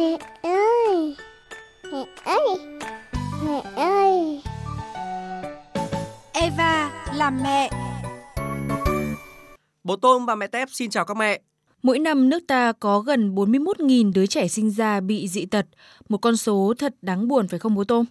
Mẹ ơi Mẹ ơi Mẹ ơi Eva làm mẹ Bố Tôm và mẹ Tép xin chào các mẹ. Mỗi năm nước ta có gần 41.000 đứa trẻ sinh ra bị dị tật, một con số thật đáng buồn phải không bố Tôm?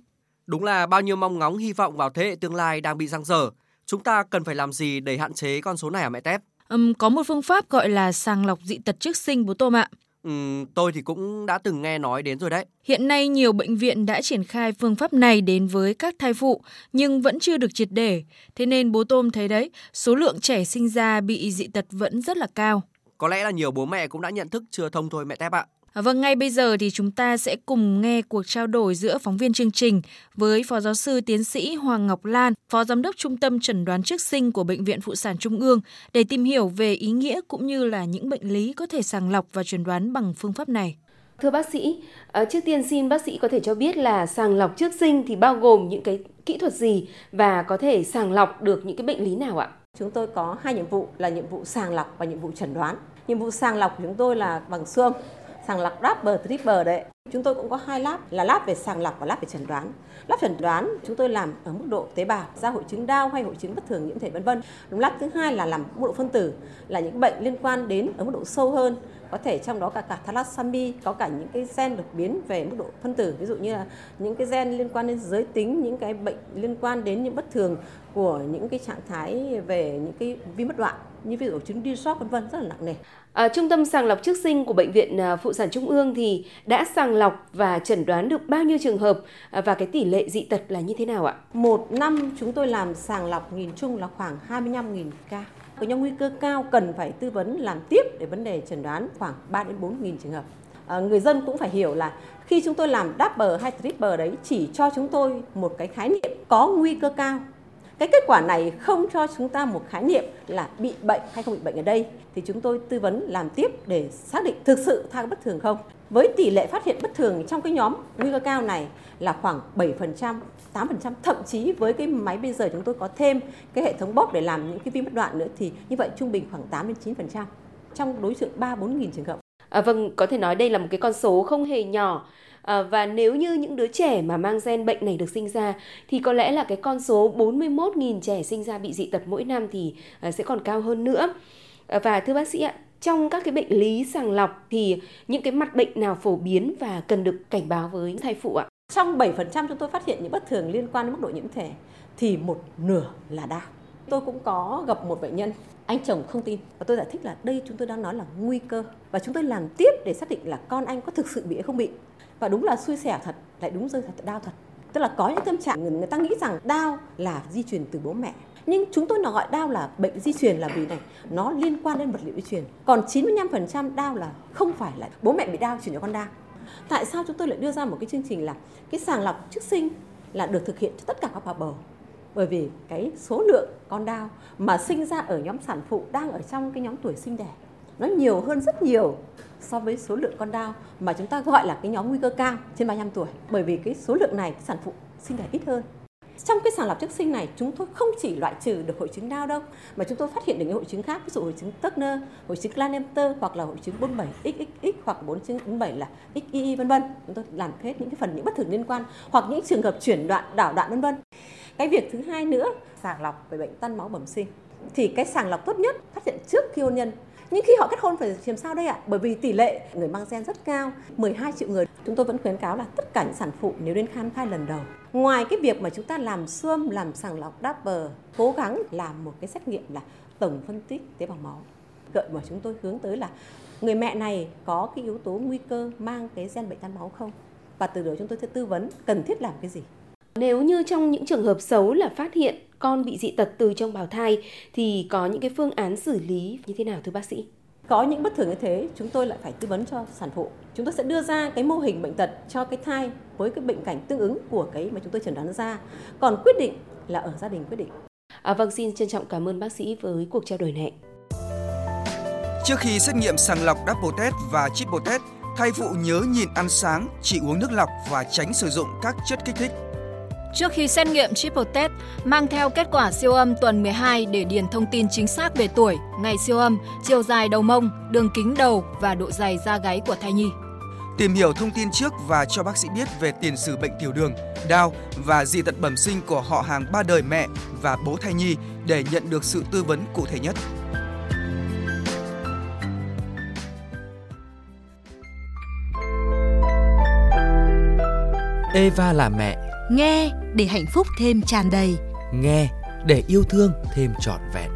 Đúng là bao nhiêu mong ngóng hy vọng vào thế hệ tương lai đang bị giăng dở. Chúng ta cần phải làm gì để hạn chế con số này à mẹ Tép? Um, có một phương pháp gọi là sàng lọc dị tật trước sinh bố Tôm ạ. Ừm, tôi thì cũng đã từng nghe nói đến rồi đấy. Hiện nay nhiều bệnh viện đã triển khai phương pháp này đến với các thai phụ nhưng vẫn chưa được triệt để. Thế nên bố Tôm thấy đấy, số lượng trẻ sinh ra bị dị tật vẫn rất là cao. Có lẽ là nhiều bố mẹ cũng đã nhận thức chưa thông thôi mẹ Tép ạ. À, Vâng, ngay bây giờ thì chúng ta sẽ cùng nghe cuộc trao đổi giữa phóng viên chương trình với Phó Giáo sư Tiến sĩ Hoàng Ngọc Lan, Phó Giám đốc Trung tâm Chẩn đoán trước sinh của Bệnh viện Phụ sản Trung ương để tìm hiểu về ý nghĩa cũng như là những bệnh lý có thể sàng lọc và chẩn đoán bằng phương pháp này. Thưa bác sĩ, ờ, trước tiên xin bác sĩ có thể cho biết là sàng lọc trước sinh thì bao gồm những cái kỹ thuật gì và có thể sàng lọc được những cái bệnh lý nào ạ? Chúng tôi có hai nhiệm vụ là nhiệm vụ sàng lọc và nhiệm vụ chẩn đoán. Nhiệm vụ sàng lọc của chúng tôi là bằng siêu âm, sàng lọc Doppler, Triple đấy. Chúng tôi cũng có hai lab là lab về sàng lọc và lab về chẩn đoán. Lab chẩn đoán chúng tôi làm ở mức độ tế bào, ra hội chứng đau hay hội chứng bất thường nhiễm thể vân vân. Lab thứ hai là làm mức độ phân tử là những bệnh liên quan đến ở mức độ sâu hơn có thể trong đó cả cả thalassemia có cả những cái gen đột biến về mức độ phân tử ví dụ như là những cái gen liên quan đến giới tính những cái bệnh liên quan đến những bất thường của những cái trạng thái về những cái vi mất đoạn như ví dụ chứng đi sót vân vân rất là nặng nề À, Trung tâm sàng lọc trước sinh của Bệnh viện à, Phụ sản Trung ương thì đã sàng lọc và chẩn đoán được bao nhiêu trường hợp à, và cái tỷ lệ dị tật là như thế nào ạ? một năm chúng tôi làm sàng lọc nhìn chung là khoảng 25.000 ca có nhóm nguy cơ cao cần phải tư vấn làm tiếp để vấn đề chẩn đoán khoảng 3 đến 4 nghìn trường hợp. À, người dân cũng phải hiểu là khi chúng tôi làm double hay triple đấy chỉ cho chúng tôi một cái khái niệm có nguy cơ cao. Cái kết quả này không cho chúng ta một khái niệm là bị bệnh hay không bị bệnh ở đây thì chúng tôi tư vấn làm tiếp để xác định thực sự thai bất thường không. Với tỷ lệ phát hiện bất thường trong cái nhóm nguy cơ cao này là khoảng 7%, 8%, thậm chí với cái máy bây giờ chúng tôi có thêm cái hệ thống bóp để làm những cái vi mất đoạn nữa thì như vậy trung bình khoảng 8 đến 9% trong đối tượng 3 4 nghìn trường hợp. À, vâng, có thể nói đây là một cái con số không hề nhỏ. À, và nếu như những đứa trẻ mà mang gen bệnh này được sinh ra thì có lẽ là cái con số 41.000 trẻ sinh ra bị dị tật mỗi năm thì à, sẽ còn cao hơn nữa. À, và thưa bác sĩ ạ, trong các cái bệnh lý sàng lọc thì những cái mặt bệnh nào phổ biến và cần được cảnh báo với thai phụ ạ? Trong 7% chúng tôi phát hiện những bất thường liên quan đến mức độ nhiễm thể thì một nửa là đau. Tôi cũng có gặp một bệnh nhân, anh chồng không tin và tôi giải thích là đây chúng tôi đang nói là nguy cơ và chúng tôi làm tiếp để xác định là con anh có thực sự bị hay không bị. Và đúng là xui xẻo thật, lại đúng rơi thật đau thật. Tức là có những tâm trạng người, người ta nghĩ rằng đau là di truyền từ bố mẹ. Nhưng chúng tôi nó gọi đau là bệnh di truyền là vì này, nó liên quan đến vật liệu di truyền. Còn 95% đau là không phải là bố mẹ bị đau chuyển cho con đau. Tại sao chúng tôi lại đưa ra một cái chương trình là cái sàng lọc trước sinh là được thực hiện cho tất cả các bà bầu? Bởi vì cái số lượng con đau mà sinh ra ở nhóm sản phụ đang ở trong cái nhóm tuổi sinh đẻ nó nhiều hơn rất nhiều so với số lượng con đau mà chúng ta gọi là cái nhóm nguy cơ cao trên 35 tuổi. Bởi vì cái số lượng này sản phụ sinh đẻ ít hơn. Trong cái sàng lọc trước sinh này chúng tôi không chỉ loại trừ được hội chứng đau đâu mà chúng tôi phát hiện được những hội chứng khác ví dụ hội chứng Turner, hội chứng Glanenter hoặc là hội chứng 47XXX hoặc 47 là XII vân vân. Chúng tôi làm hết những cái phần những bất thường liên quan hoặc những trường hợp chuyển đoạn đảo đoạn vân vân. Cái việc thứ hai nữa sàng lọc về bệnh tan máu bẩm sinh thì cái sàng lọc tốt nhất phát hiện trước khi hôn nhân nhưng khi họ kết hôn phải làm sao đây ạ? Bởi vì tỷ lệ người mang gen rất cao, 12 triệu người. Chúng tôi vẫn khuyến cáo là tất cả những sản phụ nếu đến khám thai lần đầu, ngoài cái việc mà chúng ta làm xương, làm sàng lọc Doppler, cố gắng làm một cái xét nghiệm là tổng phân tích tế bào máu. Gợi mà chúng tôi hướng tới là người mẹ này có cái yếu tố nguy cơ mang cái gen bệnh tan máu không? Và từ đó chúng tôi sẽ tư vấn cần thiết làm cái gì. Nếu như trong những trường hợp xấu là phát hiện con bị dị tật từ trong bào thai thì có những cái phương án xử lý như thế nào thưa bác sĩ? Có những bất thường như thế, chúng tôi lại phải tư vấn cho sản phụ. Chúng tôi sẽ đưa ra cái mô hình bệnh tật cho cái thai với cái bệnh cảnh tương ứng của cái mà chúng tôi chẩn đoán ra. Còn quyết định là ở gia đình quyết định. À, vâng, xin trân trọng cảm ơn bác sĩ với cuộc trao đổi này. Trước khi xét nghiệm sàng lọc double test và triple test, thai phụ nhớ nhìn ăn sáng, chỉ uống nước lọc và tránh sử dụng các chất kích thích. Trước khi xét nghiệm triple test, mang theo kết quả siêu âm tuần 12 để điền thông tin chính xác về tuổi, ngày siêu âm, chiều dài đầu mông, đường kính đầu và độ dày da gáy của thai nhi. tìm hiểu thông tin trước và cho bác sĩ biết về tiền sử bệnh tiểu đường, đau và dị tật bẩm sinh của họ hàng ba đời mẹ và bố thai nhi để nhận được sự tư vấn cụ thể nhất. Eva là mẹ. Nghe để hạnh phúc thêm tràn đầy. Nghe để yêu thương thêm trọn vẹn.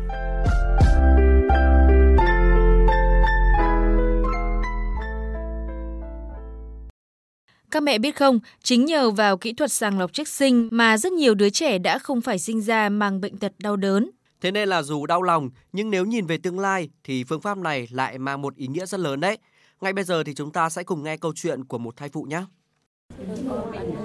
Các mẹ biết không, chính nhờ vào kỹ thuật sàng lọc trước sinh mà rất nhiều đứa trẻ đã không phải sinh ra mang bệnh tật đau đớn. Thế nên là dù đau lòng, nhưng nếu nhìn về tương lai thì phương pháp này lại mang một ý nghĩa rất lớn đấy. Ngay bây giờ thì chúng ta sẽ cùng nghe câu chuyện của một thai phụ nhé.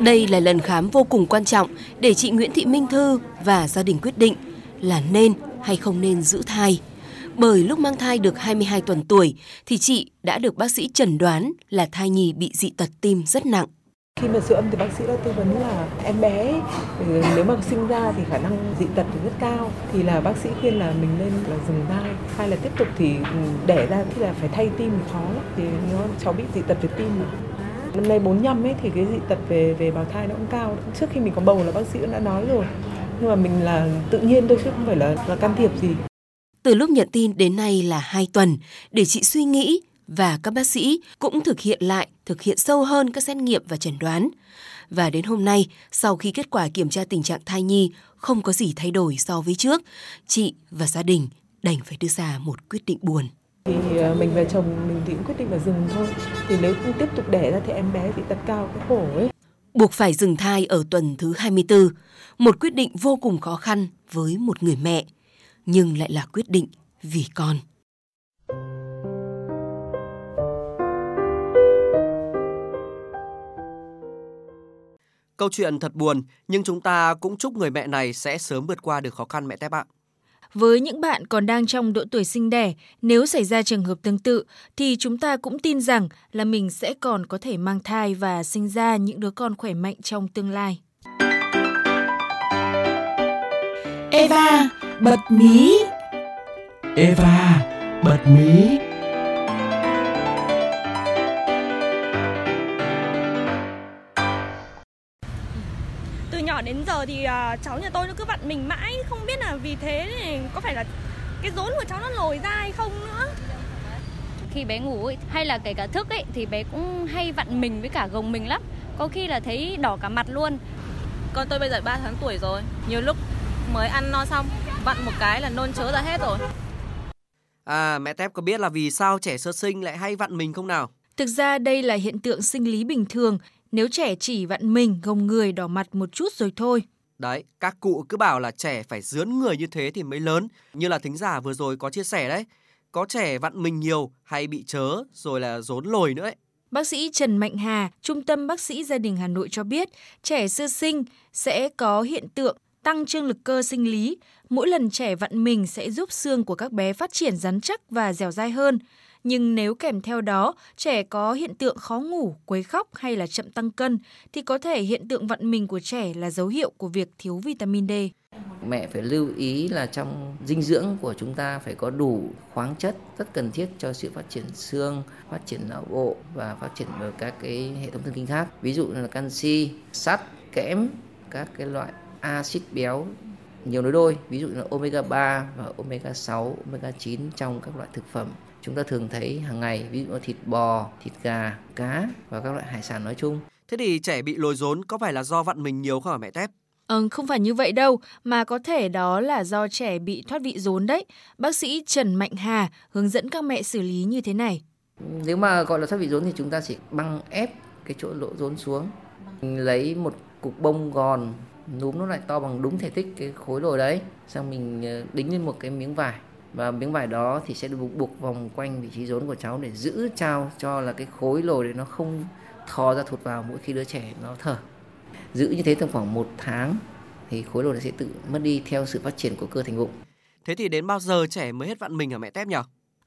Đây là lần khám vô cùng quan trọng để chị Nguyễn Thị Minh Thư và gia đình quyết định là nên hay không nên giữ thai. Bởi lúc mang thai được 22 tuần tuổi thì chị đã được bác sĩ chẩn đoán là thai nhi bị dị tật tim rất nặng. Khi mà siêu âm thì bác sĩ đã tư vấn là em bé ừ, nếu mà sinh ra thì khả năng dị tật thì rất cao thì là bác sĩ khuyên là mình nên là dừng thai, hay là tiếp tục thì ừ, đẻ ra thì là phải thay tim thì khó lắm thì nó cháu bị dị tật về tim. Năm nay 45 ấy thì cái dị tật về về bào thai nó cũng cao. Trước khi mình có bầu là bác sĩ cũng đã nói rồi. Nhưng mà mình là tự nhiên thôi chứ không phải là là can thiệp gì. Từ lúc nhận tin đến nay là 2 tuần để chị suy nghĩ và các bác sĩ cũng thực hiện lại, thực hiện sâu hơn các xét nghiệm và chẩn đoán. Và đến hôm nay, sau khi kết quả kiểm tra tình trạng thai nhi không có gì thay đổi so với trước, chị và gia đình đành phải đưa ra một quyết định buồn. Thì à, mình và chồng mình thì cũng quyết định là dừng thôi. Thì nếu tiếp tục đẻ ra thì em bé bị tật cao cái khổ ấy. Buộc phải dừng thai ở tuần thứ 24, một quyết định vô cùng khó khăn với một người mẹ, nhưng lại là quyết định vì con. Câu chuyện thật buồn, nhưng chúng ta cũng chúc người mẹ này sẽ sớm vượt qua được khó khăn mẹ Tép ạ. Với những bạn còn đang trong độ tuổi sinh đẻ, nếu xảy ra trường hợp tương tự thì chúng ta cũng tin rằng là mình sẽ còn có thể mang thai và sinh ra những đứa con khỏe mạnh trong tương lai. Eva, bật mí. Eva, bật mí. Nhỏ đến giờ thì uh, cháu nhà tôi nó cứ vặn mình mãi, không biết là vì thế này có phải là cái rốn của cháu nó lồi ra hay không nữa. Khi bé ngủ ấy, hay là kể cả thức ấy thì bé cũng hay vặn mình với cả gồng mình lắm. Có khi là thấy đỏ cả mặt luôn. Con tôi bây giờ 3 tháng tuổi rồi, nhiều lúc mới ăn no xong vặn một cái là nôn chớ ra hết rồi. À, mẹ Tép có biết là vì sao trẻ sơ sinh lại hay vặn mình không nào? Thực ra đây là hiện tượng sinh lý bình thường nếu trẻ chỉ vặn mình, gồng người, đỏ mặt một chút rồi thôi. Đấy, các cụ cứ bảo là trẻ phải dướn người như thế thì mới lớn, như là thính giả vừa rồi có chia sẻ đấy. Có trẻ vặn mình nhiều hay bị chớ rồi là rốn lồi nữa ấy. Bác sĩ Trần Mạnh Hà, Trung tâm Bác sĩ Gia đình Hà Nội cho biết, trẻ sơ sinh sẽ có hiện tượng tăng trương lực cơ sinh lý. Mỗi lần trẻ vặn mình sẽ giúp xương của các bé phát triển rắn chắc và dẻo dai hơn. Nhưng nếu kèm theo đó, trẻ có hiện tượng khó ngủ, quấy khóc hay là chậm tăng cân, thì có thể hiện tượng vặn mình của trẻ là dấu hiệu của việc thiếu vitamin D. Mẹ phải lưu ý là trong dinh dưỡng của chúng ta phải có đủ khoáng chất rất cần thiết cho sự phát triển xương, phát triển não bộ và phát triển các cái hệ thống thần kinh khác. Ví dụ là canxi, sắt, kẽm, các cái loại axit béo nhiều nối đôi, ví dụ như là omega 3 và omega 6, omega 9 trong các loại thực phẩm chúng ta thường thấy hàng ngày ví dụ như thịt bò, thịt gà, cá và các loại hải sản nói chung. Thế thì trẻ bị lồi rốn có phải là do vặn mình nhiều không hả mẹ Tép? Ừ, không phải như vậy đâu, mà có thể đó là do trẻ bị thoát vị rốn đấy. Bác sĩ Trần Mạnh Hà hướng dẫn các mẹ xử lý như thế này. Nếu mà gọi là thoát vị rốn thì chúng ta chỉ băng ép cái chỗ lỗ rốn xuống. Mình lấy một cục bông gòn núm nó lại to bằng đúng thể tích cái khối lồi đấy. Xong mình ờ, đính lên một cái miếng vải. Và miếng vải đó thì sẽ được buộc vòng quanh vị trí rốn của cháu để giữ trao cho là cái khối lồi để nó không thò ra thụt vào mỗi khi đứa trẻ nó thở. Giữ như thế trong khoảng một tháng thì khối lồi nó sẽ tự mất đi theo sự phát triển của cơ thành bụng. Thế thì đến bao giờ trẻ mới hết vặn mình ở mẹ tép nhỉ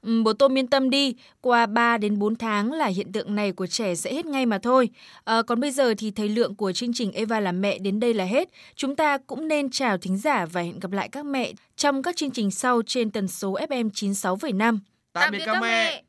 bố tôm yên tâm đi, qua 3 đến 4 tháng là hiện tượng này của trẻ sẽ hết ngay mà thôi. À, còn bây giờ thì thời lượng của chương trình Eva là mẹ đến đây là hết. Chúng ta cũng nên chào thính giả và hẹn gặp lại các mẹ trong các chương trình sau trên tần số FM 96,5. Tạm biệt các mẹ.